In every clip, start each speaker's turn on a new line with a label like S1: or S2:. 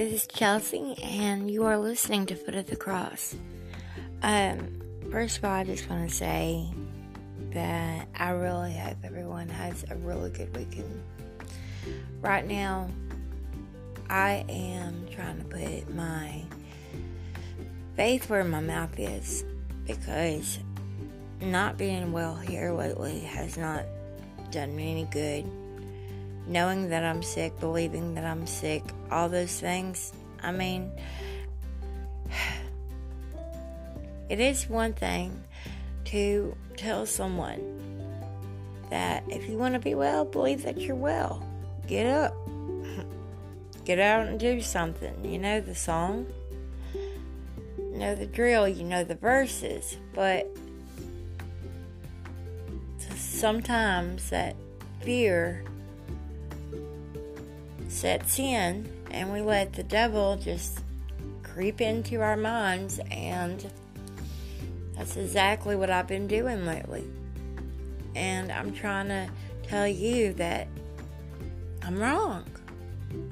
S1: this is Chelsey, and you are listening to Foot of the Cross. Um, first of all, I just want to say that I really hope everyone has a really good weekend. Right now, I am trying to put my faith where my mouth is because not being well here lately has not done me any good knowing that I'm sick, believing that I'm sick, all those things. I mean, it is one thing to tell someone that if you want to be well, believe that you're well. Get up. Get out and do something. You know the song, you know the drill, you know the verses, but sometimes that fear sets in and we let the devil just creep into our minds and that's exactly what I've been doing lately. And I'm trying to tell you that I'm wrong.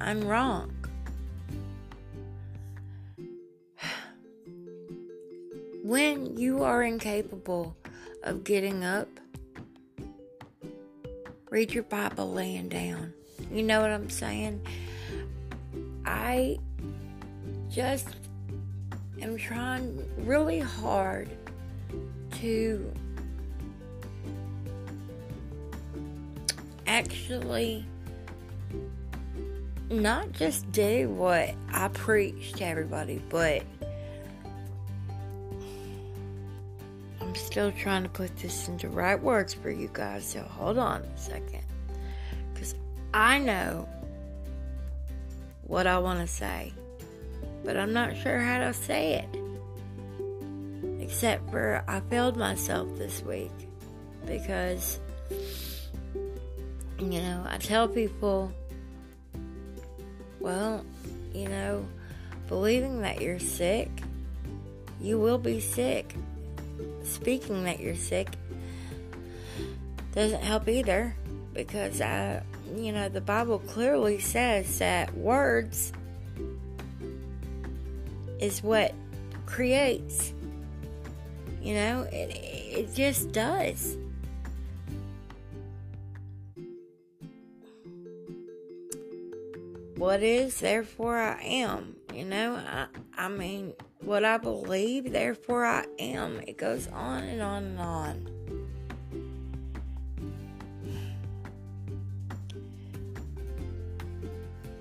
S1: I'm wrong. When you are incapable of getting up, read your Bible laying down. You know what I'm saying? I just am trying really hard to actually not just do what I preach to everybody, but I'm still trying to put this into right words for you guys. So hold on a second. I know what I want to say, but I'm not sure how to say it. Except for I failed myself this week because, you know, I tell people, well, you know, believing that you're sick, you will be sick. Speaking that you're sick doesn't help either because I you know, the Bible clearly says that words is what creates. You know, it, it just does. What is, therefore I am. You know, I, I mean, what I believe, therefore I am. It goes on and on and on.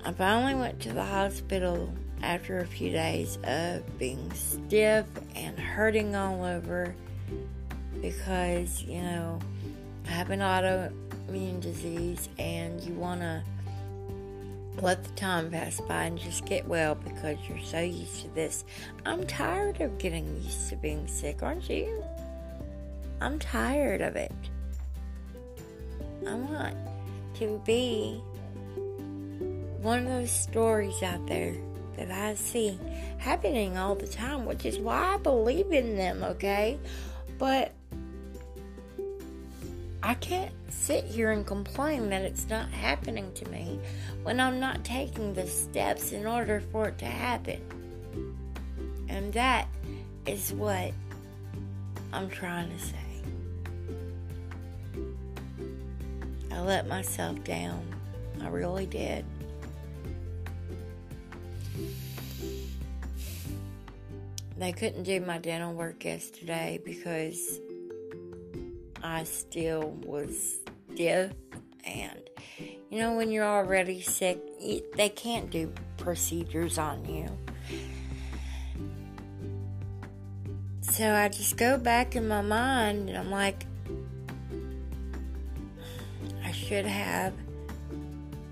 S1: I finally went to the hospital after a few days of being stiff and hurting all over because, you know, I have an autoimmune disease and you want to let the time pass by and just get well because you're so used to this. I'm tired of getting used to being sick, aren't you? I'm tired of it. I want to be one of those stories out there that I see happening all the time, which is why I believe in them, okay? But I can't sit here and complain that it's not happening to me when I'm not taking the steps in order for it to happen. And that is what I'm trying to say. I let myself down. I really did. They couldn't do my dental work yesterday because I still was stiff. And, you know, when you're already sick, they can't do procedures on you. So I just go back in my mind and I'm like, I should have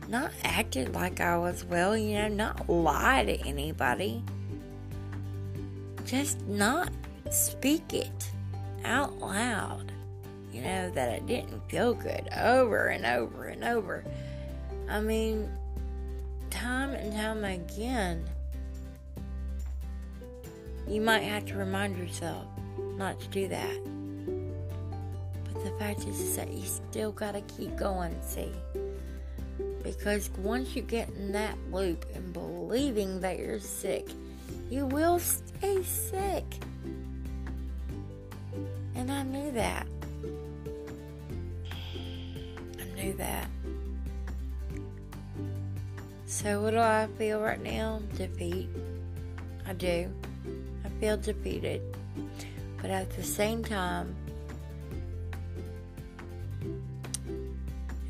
S1: not acted like I was well, you know, not lie to anybody just not speak it out loud. You know, that it didn't feel good over and over and over. I mean, time and time again, you might have to remind yourself not to do that. But the fact is, is that you still gotta keep going, see? Because once you get in that loop and believing that you're sick, you will stay sick. And I knew that. I knew that. So, what do I feel right now? Defeat. I do. I feel defeated. But at the same time,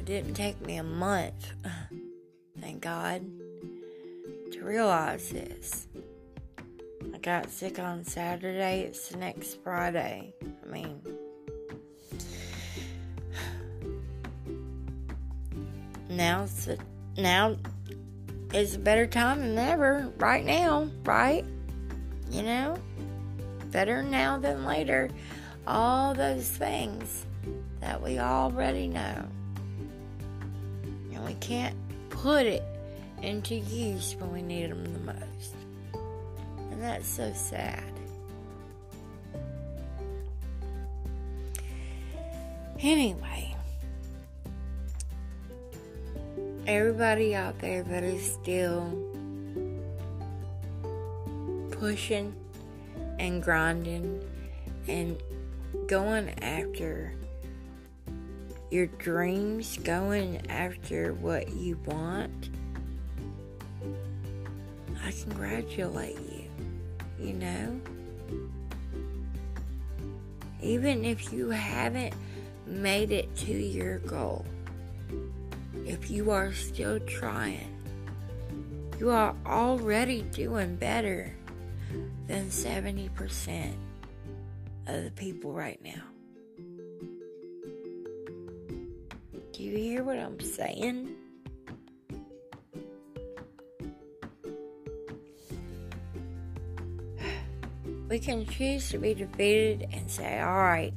S1: didn't take me a month, thank God, to realize this. I got sick on Saturday, it's the next Friday. I mean, now it's now is a better time than ever right now, right? You know? Better now than later. All those things that we already know. Can't put it into use when we need them the most. And that's so sad. Anyway, everybody out there that is still pushing and grinding and going after your dreams, going after what you want, I congratulate you, you know? Even if you haven't made it to your goal, if you are still trying, you are already doing better than 70% of the people right now. You hear what I'm saying? We can choose to be defeated and say, all right,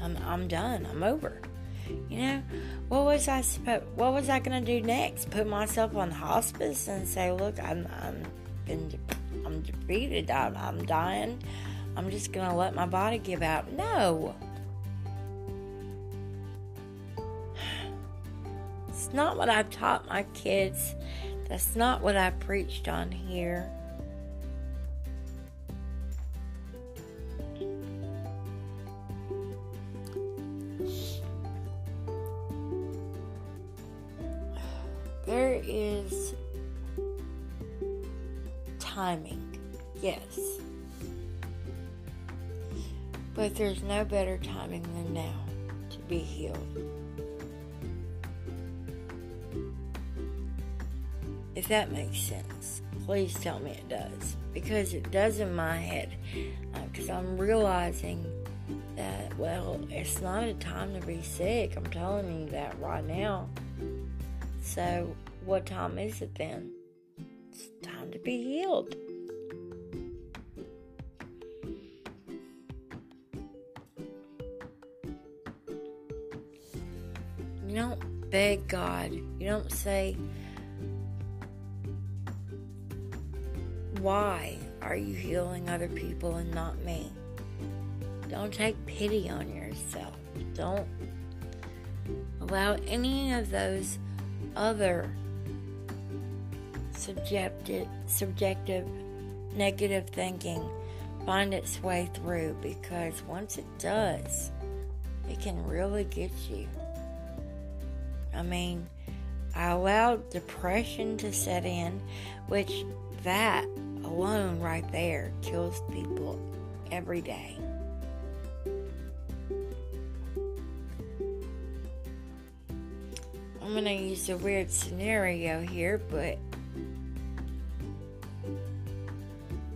S1: I'm, I'm done, I'm over. You know, what was I supposed, what was I gonna do next? Put myself on hospice and say, look, I'm, I'm been I'm defeated. I'm, I'm dying. I'm just to let my body give out. No. Not what I've taught my kids. That's not what I preached on here. There is timing, yes. But there's no better timing than now to be healed. That makes sense, please tell me it does. Because it does in my head. Because uh, I'm realizing that, well, it's not a time to be sick. I'm telling you that right now. So, what time is it then? It's time to be healed. You don't beg God. You don't say, Why are you healing other people and not me? Don't take pity on yourself. Don't allow any of those other subjective, subjective negative thinking find its way through because once it does, it can really get you. I mean, I allowed depression to set in, which that alone right there kills people every day. I'm going to use a weird scenario here, but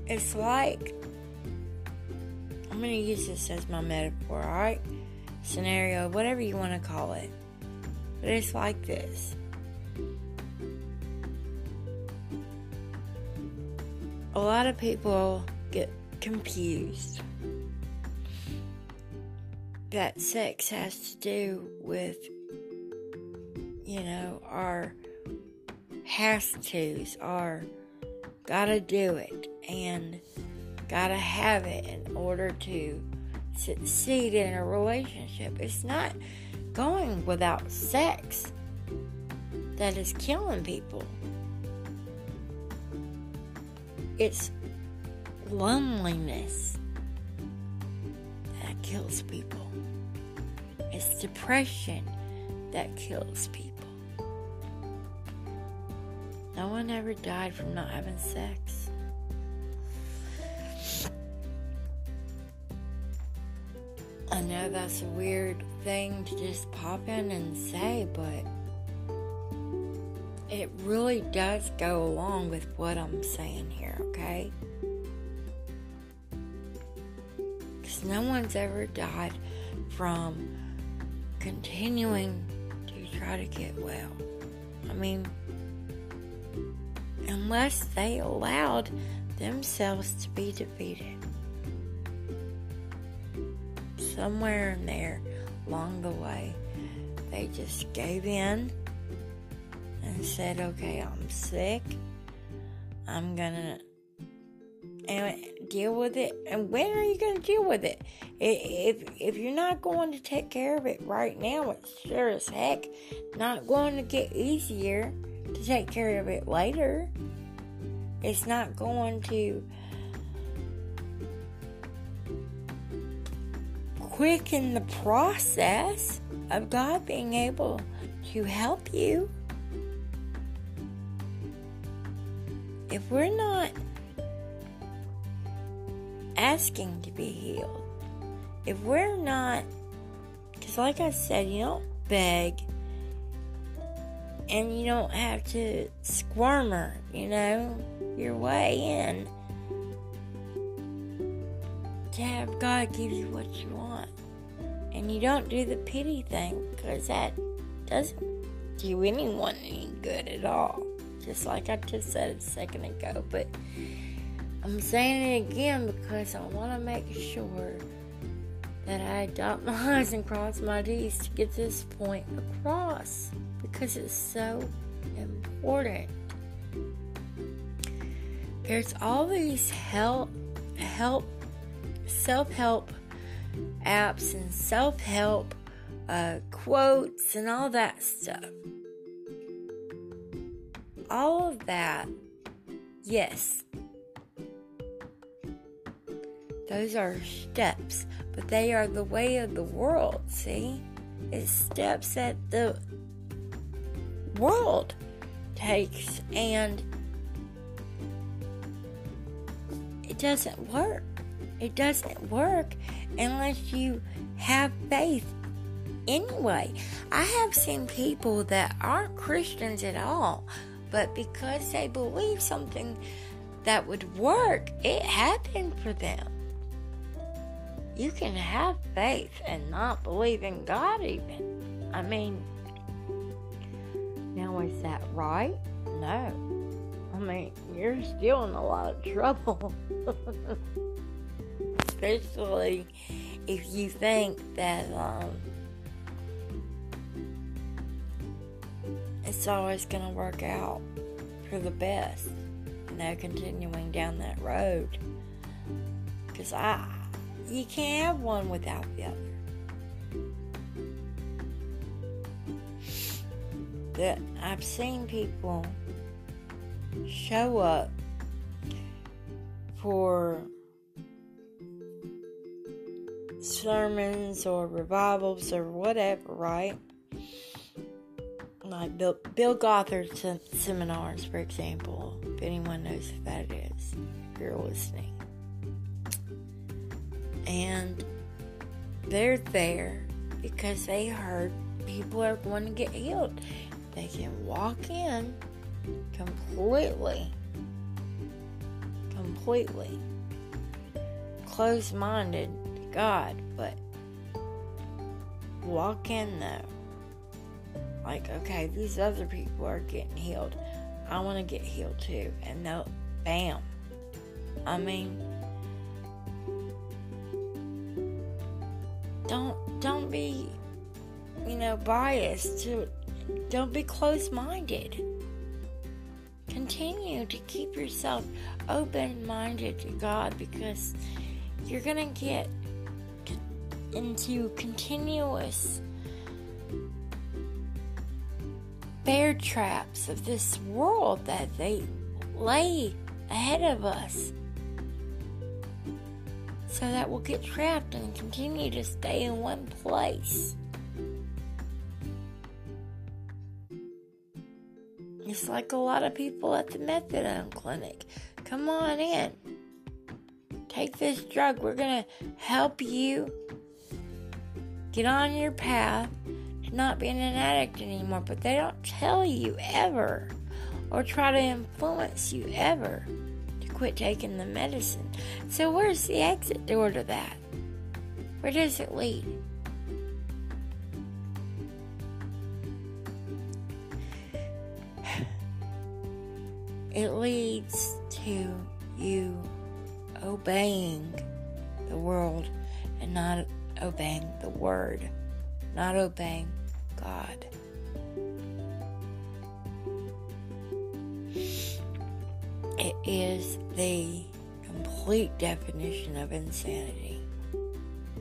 S1: It's like, I'm going to use this as my metaphor, alright? Scenario, whatever you want to call it. But it's like this. A lot of people get confused that sex has to do with, you know, our has to's, our gotta do it and gotta have it in order to succeed in a relationship. It's not going without sex. that is killing people. It's loneliness that kills people. It's depression that kills people. No one ever died from not having sex. I know that's a weird thing to just pop in and say, but it really does go along with what I'm saying here, okay? Because no one's ever died from continuing to try to get well. I mean, unless they allowed themselves to be defeated. Somewhere in there along the way, they just gave in said, okay, I'm sick. I'm gonna and deal with it. And when are you to deal with it? If if you're not going to take care of it right now, it's sure as heck not going to get easier to take care of it later. It's not going to quicken the process of God being able to help you. If we're not asking to be healed, if we're not, because like I said, you don't beg and you don't have to squirmer, you know, your way in to have God give you what you want. And you don't do the pity thing because that doesn't do anyone any good at all just like I just said a second ago. But I'm saying it again because I want to make sure that I dot my I's and cross my T's to get this point across because it's so important. There's all these help, help, self help apps and self help uh, quotes and all that stuff all of that, yes, those are steps, but they are the way of the world, see? It's steps that the world takes, and it doesn't work. It doesn't work unless you have faith anyway. I have seen people that aren't Christians at all but because they believe something that would work, it happened for them. You can have faith and not believe in God, even. I mean, now is that right? No. I mean, you're still in a lot of trouble. Especially if you think that um, it's always going to work out for the best. You know, continuing down that road. Because I, you can't have one without the other. That I've seen people show up for sermons or revivals or whatever, right? Like Bill, Bill Gothard seminars, for example, if anyone knows who that is, if you're listening. And they're there because they heard people are going to get healed. They can walk in completely, completely close minded to God, but walk in though like, okay, these other people are getting healed. I want to get healed too. And no, bam. I mean, don't don't be, you know, biased. To don't be close-minded. Continue to keep yourself open-minded to God because you're gonna get into continuous bear traps of this world that they lay ahead of us so that we'll get trapped and continue to stay in one place. It's like a lot of people at the methadone clinic. Come on in. Take this drug. We're going to help you get on your path not being an addict anymore. But they don't tell you ever or try to influence you ever to quit taking the medicine. So, where's the exit door to that? Where does it lead? It leads to you obeying the world and not obeying the word, not obeying God. It is the complete definition of insanity.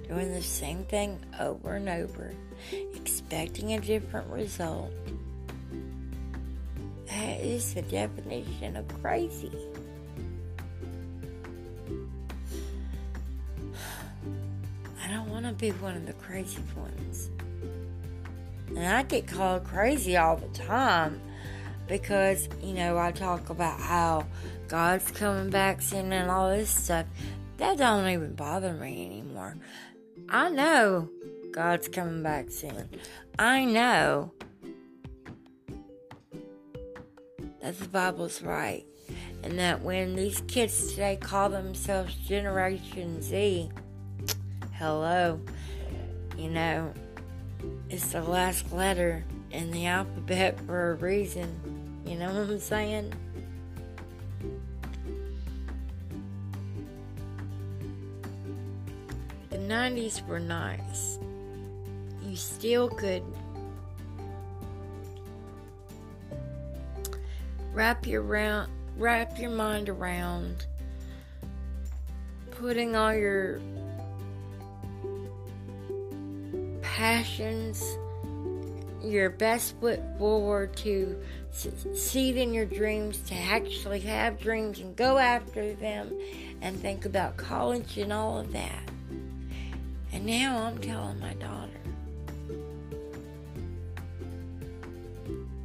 S1: Doing the same thing over and over, expecting a different result. That is the definition of crazy. I don't want to be one of the crazy ones. And I get called crazy all the time because, you know, I talk about how God's coming back soon and all this stuff. That don't even bother me anymore. I know God's coming back soon. I know that the Bible's right. And that when these kids today call themselves Generation Z, hello, you know, it's the last letter in the alphabet for a reason. You know what I'm saying? The 90s were nice. You still could wrap your round, wrap your mind around putting all your passions, your best foot forward to succeed in your dreams, to actually have dreams and go after them and think about college and all of that. And now I'm telling my daughter,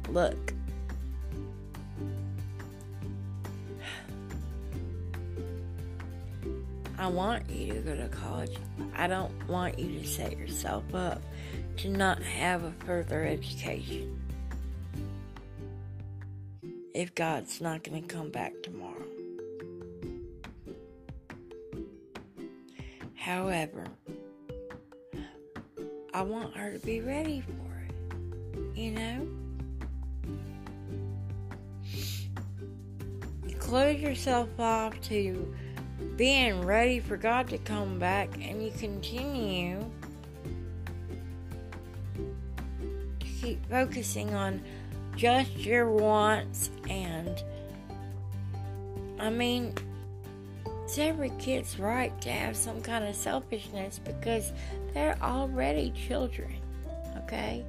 S1: look, I want you to go to college. I don't want you to set yourself up to not have a further education. If God's not going to come back tomorrow. However, I want her to be ready for it. You know? Close yourself off to being ready for God to come back, and you continue to keep focusing on just your wants and I mean it's every kid's right to have some kind of selfishness because they're already children, okay?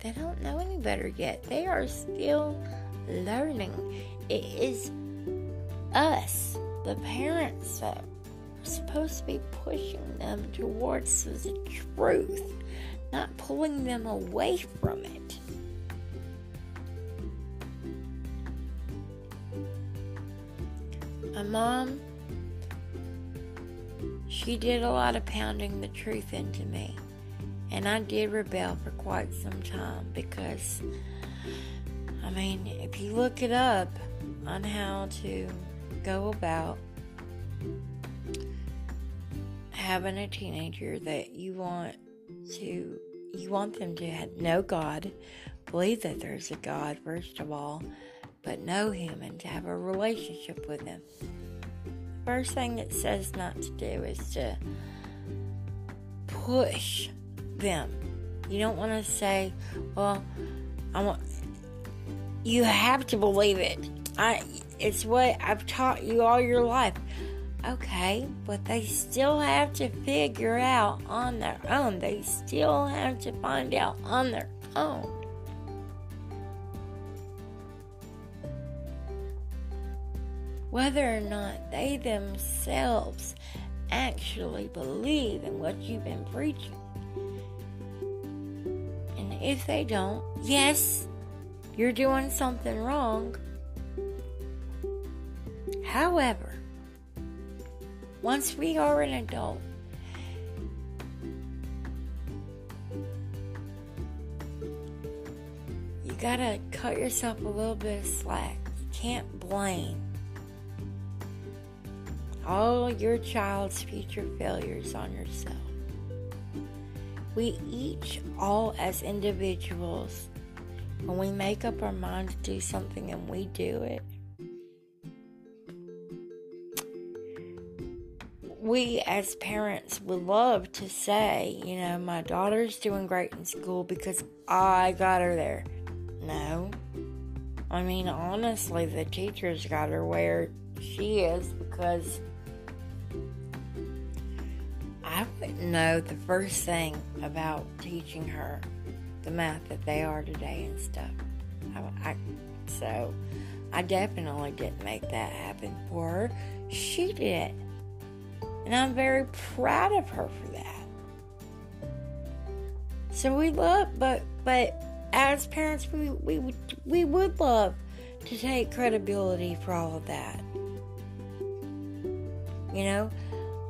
S1: They don't know any better yet. They are still learning. It is us the parents that are supposed to be pushing them towards the truth, not pulling them away from it. My mom, she did a lot of pounding the truth into me. And I did rebel for quite some time because, I mean, if you look it up on how to go about having a teenager that you want to you want them to know God, believe that there's a God first of all, but know him and to have a relationship with him. The first thing it says not to do is to push them. You don't want to say, "Well, I want." You have to believe it. I it's what I've taught you all your life. Okay, but they still have to figure out on their own. They still have to find out on their own. Whether or not they themselves actually believe in what you've been preaching. And if they don't, yes, you're doing something wrong However, once we are an adult, you gotta cut yourself a little bit of slack. You can't blame all your child's future failures on yourself. We each, all as individuals, when we make up our mind to do something and we do it, we as parents would love to say, you know, my daughter's doing great in school because I got her there. No. I mean, honestly, the teachers got her where she is because I wouldn't know the first thing about teaching her the math that they are today and stuff. I, I, so I definitely didn't make that happen for her. She did. And I'm very proud of her for that. So we love, but but as parents, we we we would love to take credibility for all of that. You know,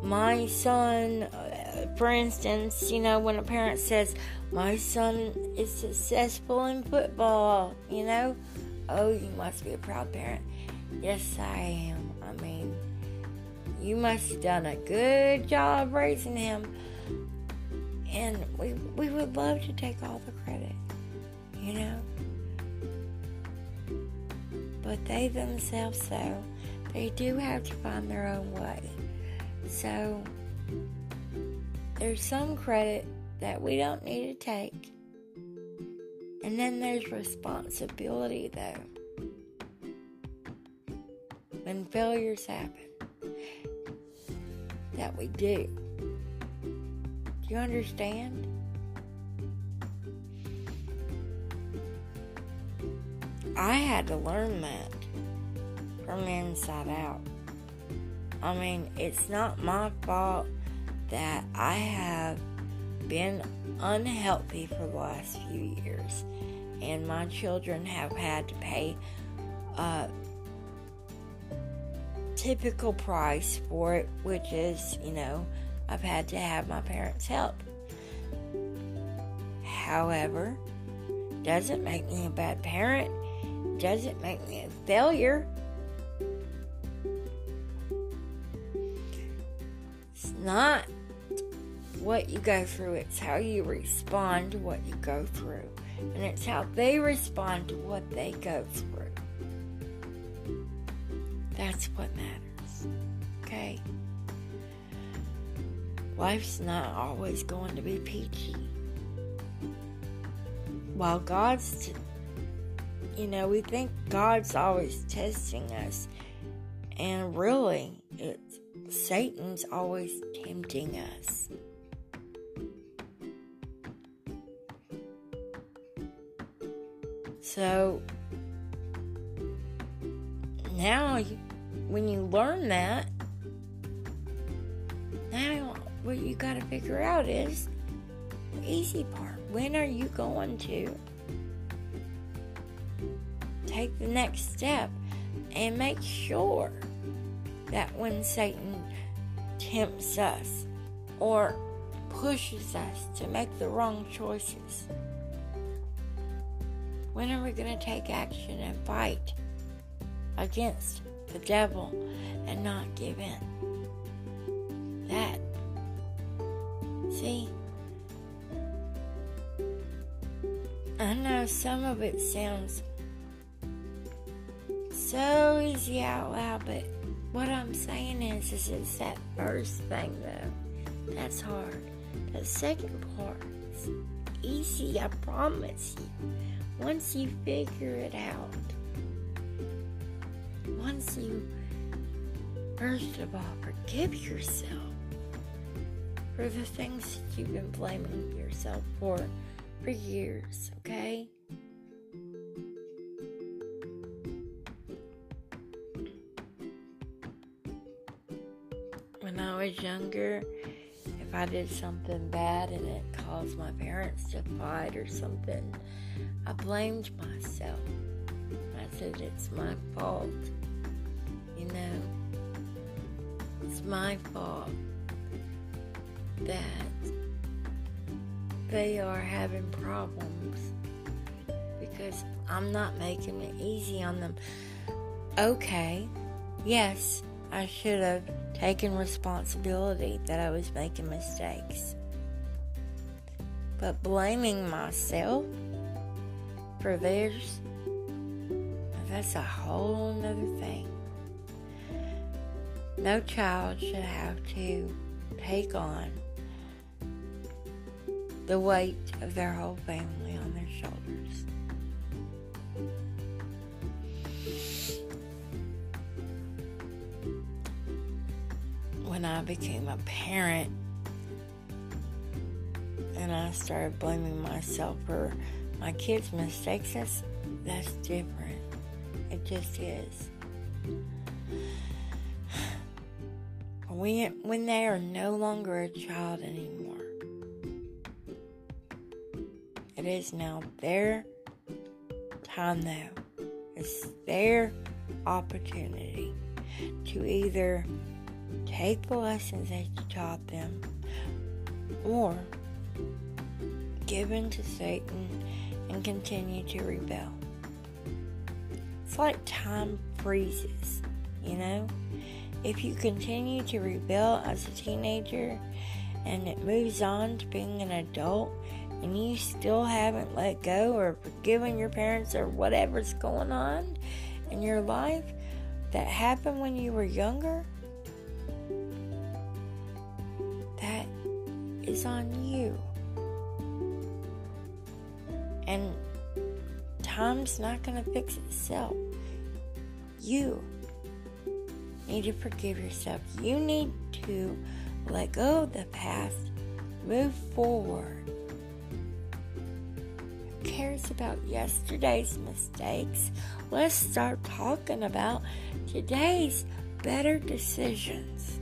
S1: my son, uh, for instance, you know, when a parent says, My son is successful in football, you know, oh, you must be a proud parent. Yes, I am. You must have done a good job raising him. And we, we would love to take all the credit, you know. But they themselves, though, they do have to find their own way. So there's some credit that we don't need to take. And then there's responsibility, though. When failures happen, that we do. Do you understand? I had to learn that from inside out. I mean, it's not my fault that I have been unhealthy for the last few years, and my children have had to pay a typical price for it, which is, you know, I've had to have my parents' help. However, doesn't make me a bad parent, doesn't make me a failure. It's not what you go through, it's how you respond to what you go through. And it's how they respond to what they go through. That's what matters. Okay? Life's not always going to be peachy. While God's, you know, we think God's always testing us. And really, it's Satan's always tempting us. So now, when you learn that, now what you got to figure out is the easy part. When are you going to take the next step and make sure that when Satan tempts us or pushes us to make the wrong choices, when are we going to take action and fight against the devil and not give in? That, see, I know some of it sounds so easy out loud, but what I'm saying is, is it's that first thing though that's hard. The second part is easy, I promise you. Once you figure it out, once you, first of all, forgive yourself for the things that you've been blaming yourself for for years, okay? When I was younger, if I did something bad and it caused my parents to fight or something, I blamed myself. I said, it's my fault. It's my fault that they are having problems because I'm not making it easy on them. Okay, yes, I should have taken responsibility that I was making mistakes. But blaming myself for theirs, that's a whole nother thing. No child should have to take on the weight of their whole family on their shoulders. When I became a parent and I started blaming myself for my kids' mistakes, that's, that's different. It just is. When, when they are no longer a child anymore it is now their time now. It's their opportunity to either take the lessons that you taught them or give in to Satan and continue to rebel. It's like time freezes, you know? If you continue to rebel as a teenager and it moves on to being an adult, and you still haven't let go or forgiven your parents or whatever's going on in your life that happened when you were younger, that is on you. And time's not going to fix itself. You need to forgive yourself. You need to let go of the past, move forward Who cares about yesterday's mistakes? Let's start talking about today's better decisions.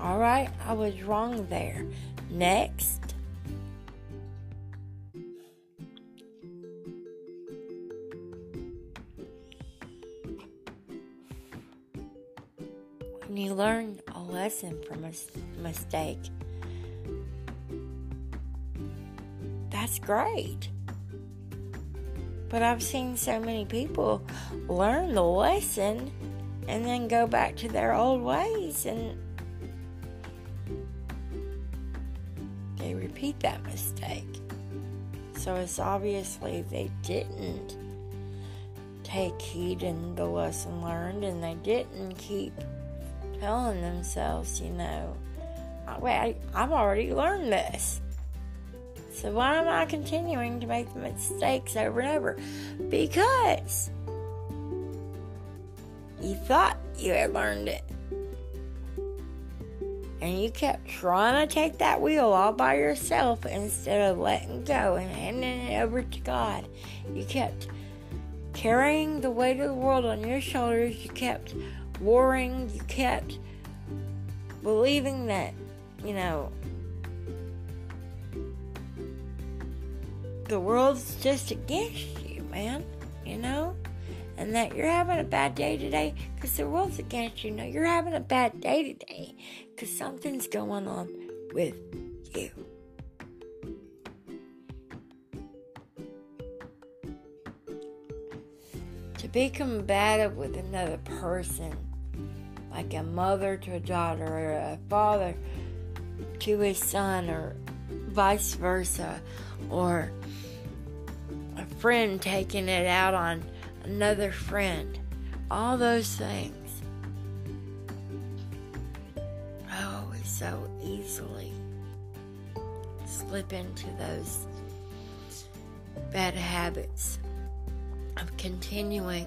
S1: All right, I was wrong there. Next. Lesson from a mistake, that's great. But I've seen so many people learn the lesson and then go back to their old ways and they repeat that mistake. So it's obviously they didn't take heed in the lesson learned and they didn't keep telling themselves, you know, wait, I've already learned this. So why am I continuing to make the mistakes over and over? Because you thought you had learned it. And you kept trying to take that wheel all by yourself instead of letting go and handing it over to God. You kept carrying the weight of the world on your shoulders. You kept worrying. You kept believing that, you know, the world's just against you, man, you know? And that you're having a bad day today because the world's against you. No, you're having a bad day today because something's going on with you. To be combative with another person, like a mother to a daughter or a father to his son or vice versa, or a friend taking it out on another friend. All those things. Oh, so easily slip into those bad habits of continuing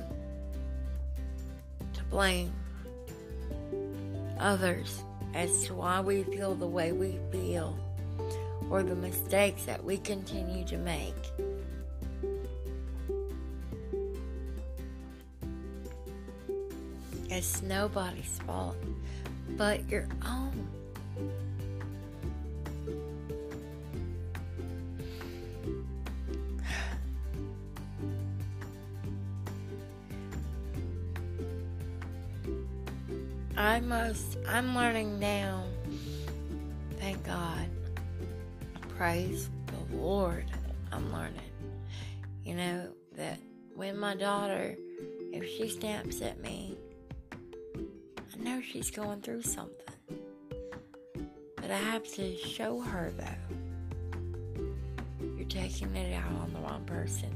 S1: to blame others as to why we feel the way we feel or the mistakes that we continue to make. It's nobody's fault but your own. I must, I'm learning now, thank God, praise the Lord, I'm learning, you know, that when my daughter, if she snaps at me, I know she's going through something. But I have to show her, though, you're taking it out on the wrong person.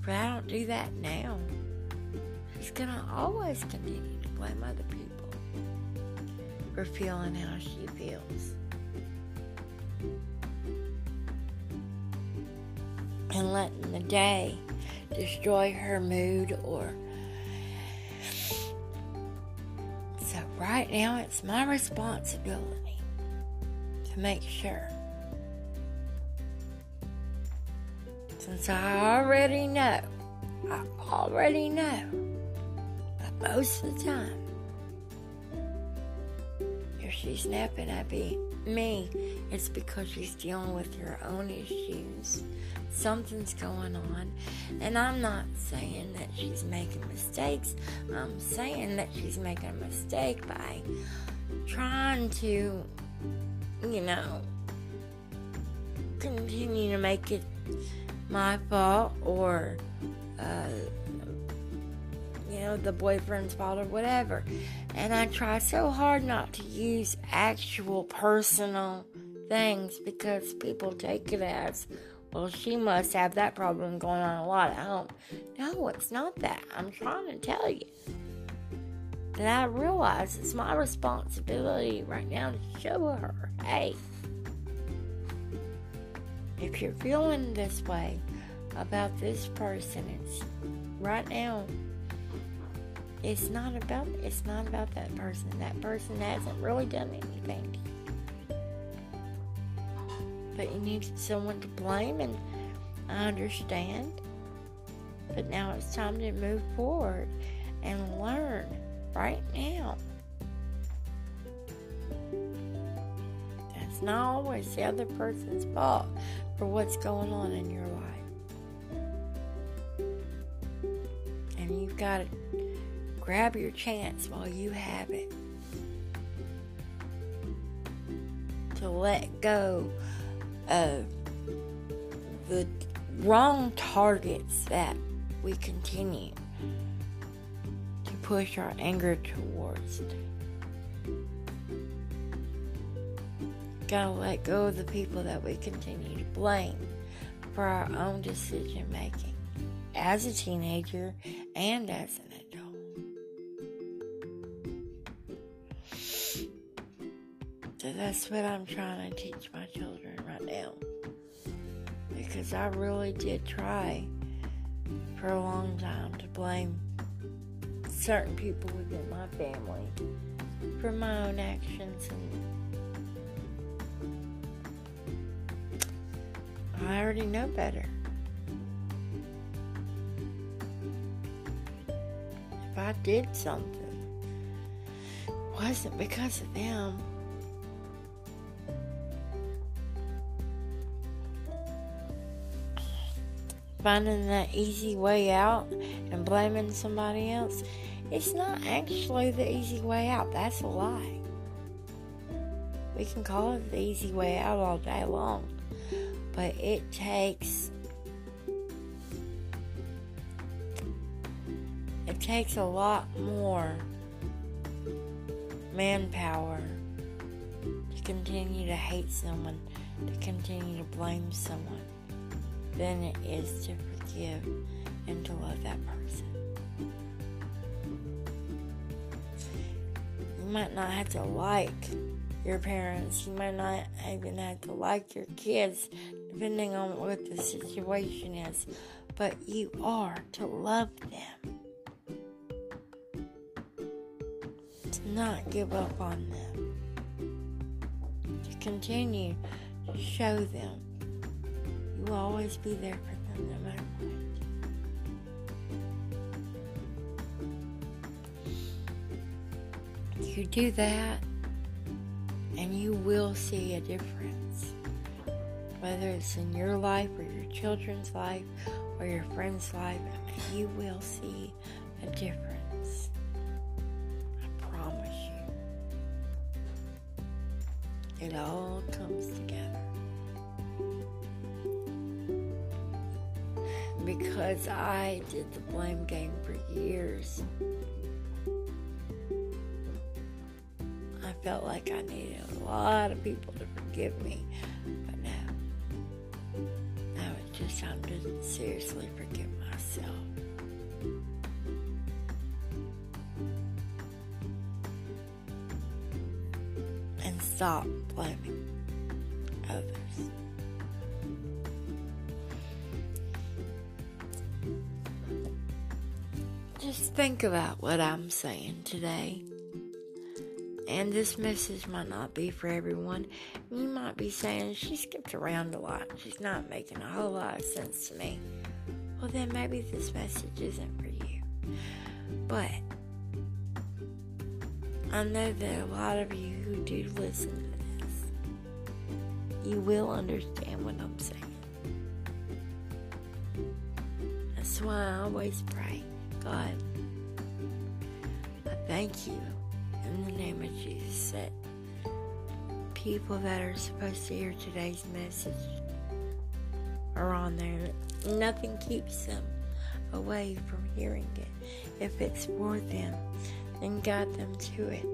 S1: If I don't do that now, she's going to always continue to blame other people for feeling how she feels. And letting the day destroy her mood or. So, right now, it's my responsibility to make sure. Since I already know, I already know that most of the time she's snapping at me, it's because she's dealing with her own issues. Something's going on. And I'm not saying that she's making mistakes. I'm saying that she's making a mistake by trying to, you know, continue to make it my fault or uh, you know, the boyfriend's fault or whatever. And I try so hard not to use actual personal things because people take it as, well, she must have that problem going on a lot at home. No, it's not that. I'm trying to tell you that I realize it's my responsibility right now to show her, hey, if you're feeling this way about this person, it's right now it's not about it's not about that person. That person hasn't really done anything But you need someone to blame and I understand. But now it's time to move forward and learn right now. That's not always the other person's fault for what's going on in your life. And you've got to Grab your chance while you have it. To let go of the wrong targets that we continue to push our anger towards. Gotta let go of the people that we continue to blame for our own decision making as a teenager and as that's what I'm trying to teach my children right now. Because I really did try for a long time to blame certain people within my family for my own actions and I already know better. If I did something, it wasn't because of them. Finding that easy way out and blaming somebody else, it's not actually the easy way out. That's a lie. We can call it the easy way out all day long, but it takes it takes a lot more manpower to continue to hate someone, to continue to blame someone than it is to forgive and to love that person. You might not have to like your parents, you might not even have to like your kids, depending on what the situation is, but you are to love them. To not give up on them. To continue to show them will always be there for them no matter what. You do that, and you will see a difference. Whether it's in your life or your children's life or your friend's life, you will see a difference. I promise you. It all comes together. Because I did the blame game for years. I felt like I needed a lot of people to forgive me, but no. Now it's just time to seriously forgive myself. And stop blaming others. Think about what I'm saying today. And this message might not be for everyone. You might be saying she skipped around a lot. She's not making a whole lot of sense to me. Well, then maybe this message isn't for you. But I know that a lot of you who do listen to this, you will understand what I'm saying. That's why I always pray, God, thank you in the name of Jesus that people that are supposed to hear today's message are on there. Nothing keeps them away from hearing it. If it's for them, then guide them to it,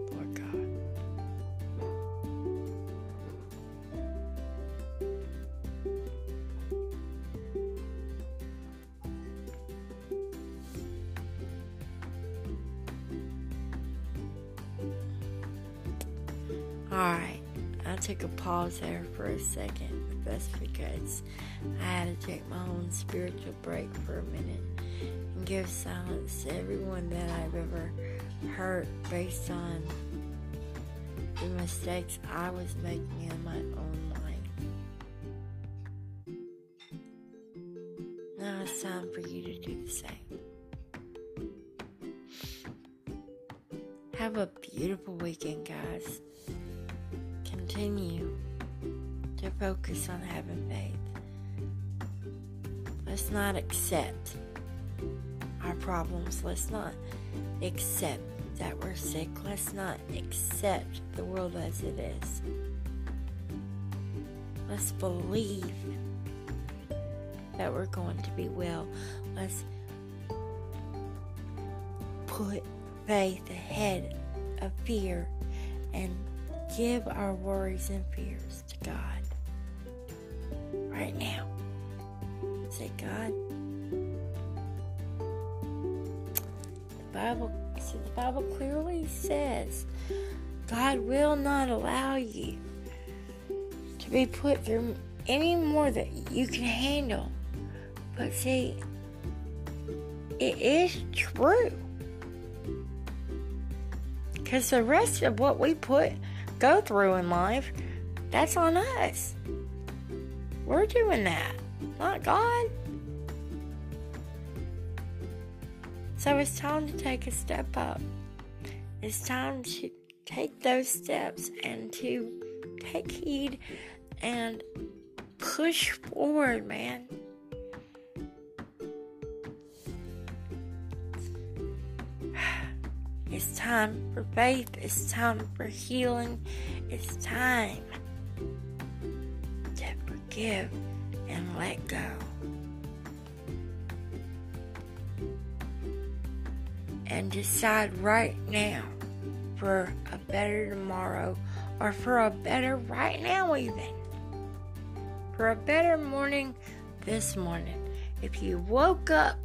S1: pause there for a second, that's because I had to take my own spiritual break for a minute and give silence to everyone that I've ever hurt based on the mistakes I was making in my own life. Now it's time for you to do the same. Have a beautiful weekend, guys continue to focus on having faith. Let's not accept our problems. Let's not accept that we're sick. Let's not accept the world as it is. Let's believe that we're going to be well. Let's put faith ahead of fear and give our worries and fears to God right now. Say, God, the Bible, see, the Bible clearly says God will not allow you to be put through any more that you can handle. But see, it is true. Because the rest of what we put go through in life, that's on us. We're doing that, not God. So it's time to take a step up. It's time to take those steps and to take heed and push forward, man. It's time for faith. It's time for healing. It's time forgive and let go. And decide right now for a better tomorrow or for a better right now, even. For a better morning this morning. If you woke up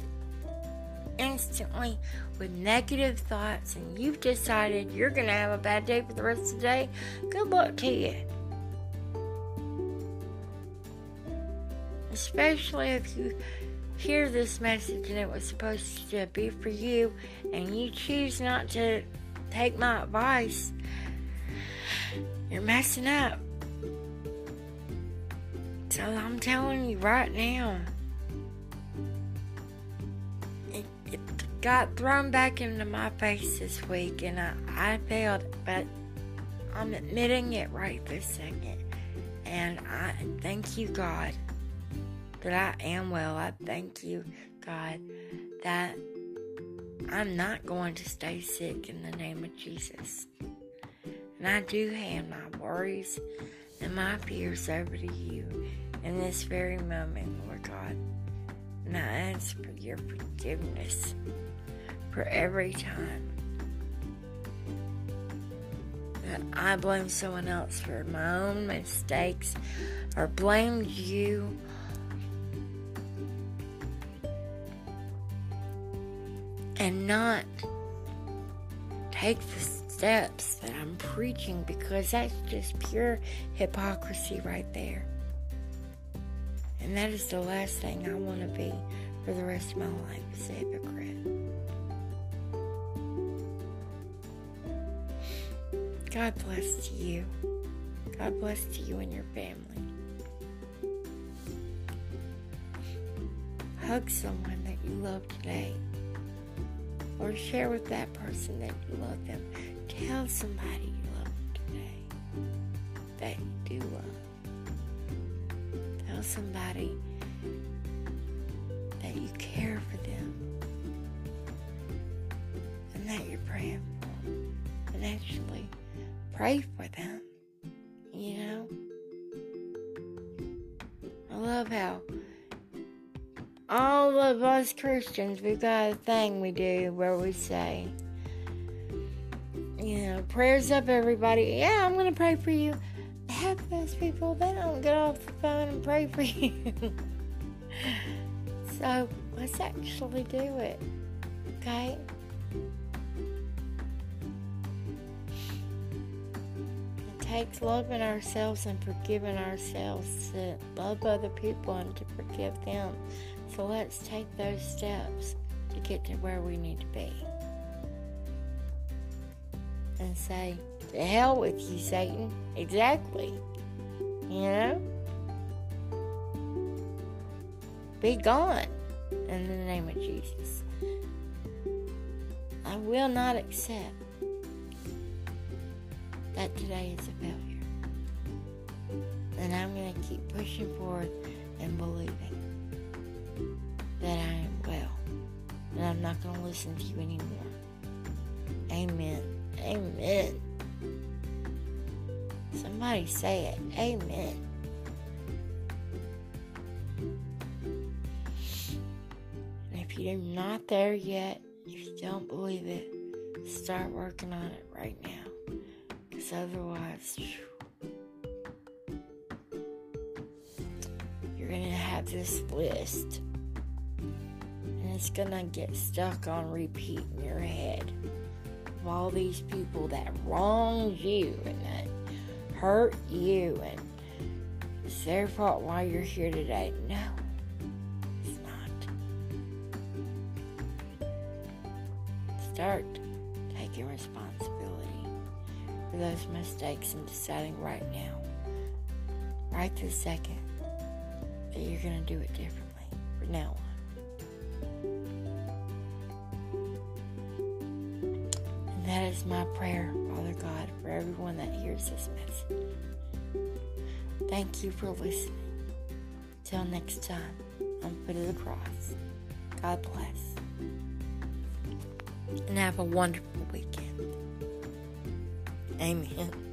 S1: instantly with negative thoughts and you've decided you're going to have a bad day for the rest of the day, good luck to you. Especially if you hear this message and it was supposed to be for you and you choose not to take my advice, you're messing up. So I'm telling you right now it got thrown back into my face this week and I, I failed, but I'm admitting it right this second. And I thank you, God, that I am well. I thank you, God, that I'm not going to stay sick in the name of Jesus. And I do hand my worries and my fears over to you in this very moment, Lord God. And I ask for your forgiveness for every time that I blame someone else for my own mistakes or blamed you and not take the steps that I'm preaching because that's just pure hypocrisy right there. And that is the last thing I want to be for the rest of my life is a hypocrite. God bless you. God bless to you and your family. Hug someone that you love today. Or share with that person that you love them. Tell somebody you love them today that you do love. Tell somebody that you care for them and that you're praying for them. And actually, pray for them. You know? I love how all of us Christians, we've got a thing we do where we say, you know, prayers up, everybody. Yeah, I'm going to pray for you. Half those people, they don't get off the phone and pray for you. so let's actually do it. Okay? It takes loving ourselves and forgiving ourselves to love other people and to forgive them. So let's take those steps to get to where we need to be. And say, to hell with you, Satan. Exactly. You know? Be gone in the name of Jesus. I will not accept that today is a failure. And I'm going to keep pushing forward and believing that I am well. And I'm not going to listen to you anymore. Amen. Amen. Somebody say it. Amen. And if you're not there yet, if you don't believe it, start working on it right now. Because otherwise, you're going to have this list. It's to get stuck on repeat in your head of all these people that wronged you and that hurt you. And it's their fault why you're here today. No, it's not. Start taking responsibility for those mistakes and deciding right now, right this second, that you're going to do it differently from now on. My prayer, Father God, for everyone that hears this message. Thank you for listening. Till next time, on Foot of the Cross. God bless. And have a wonderful weekend. Amen.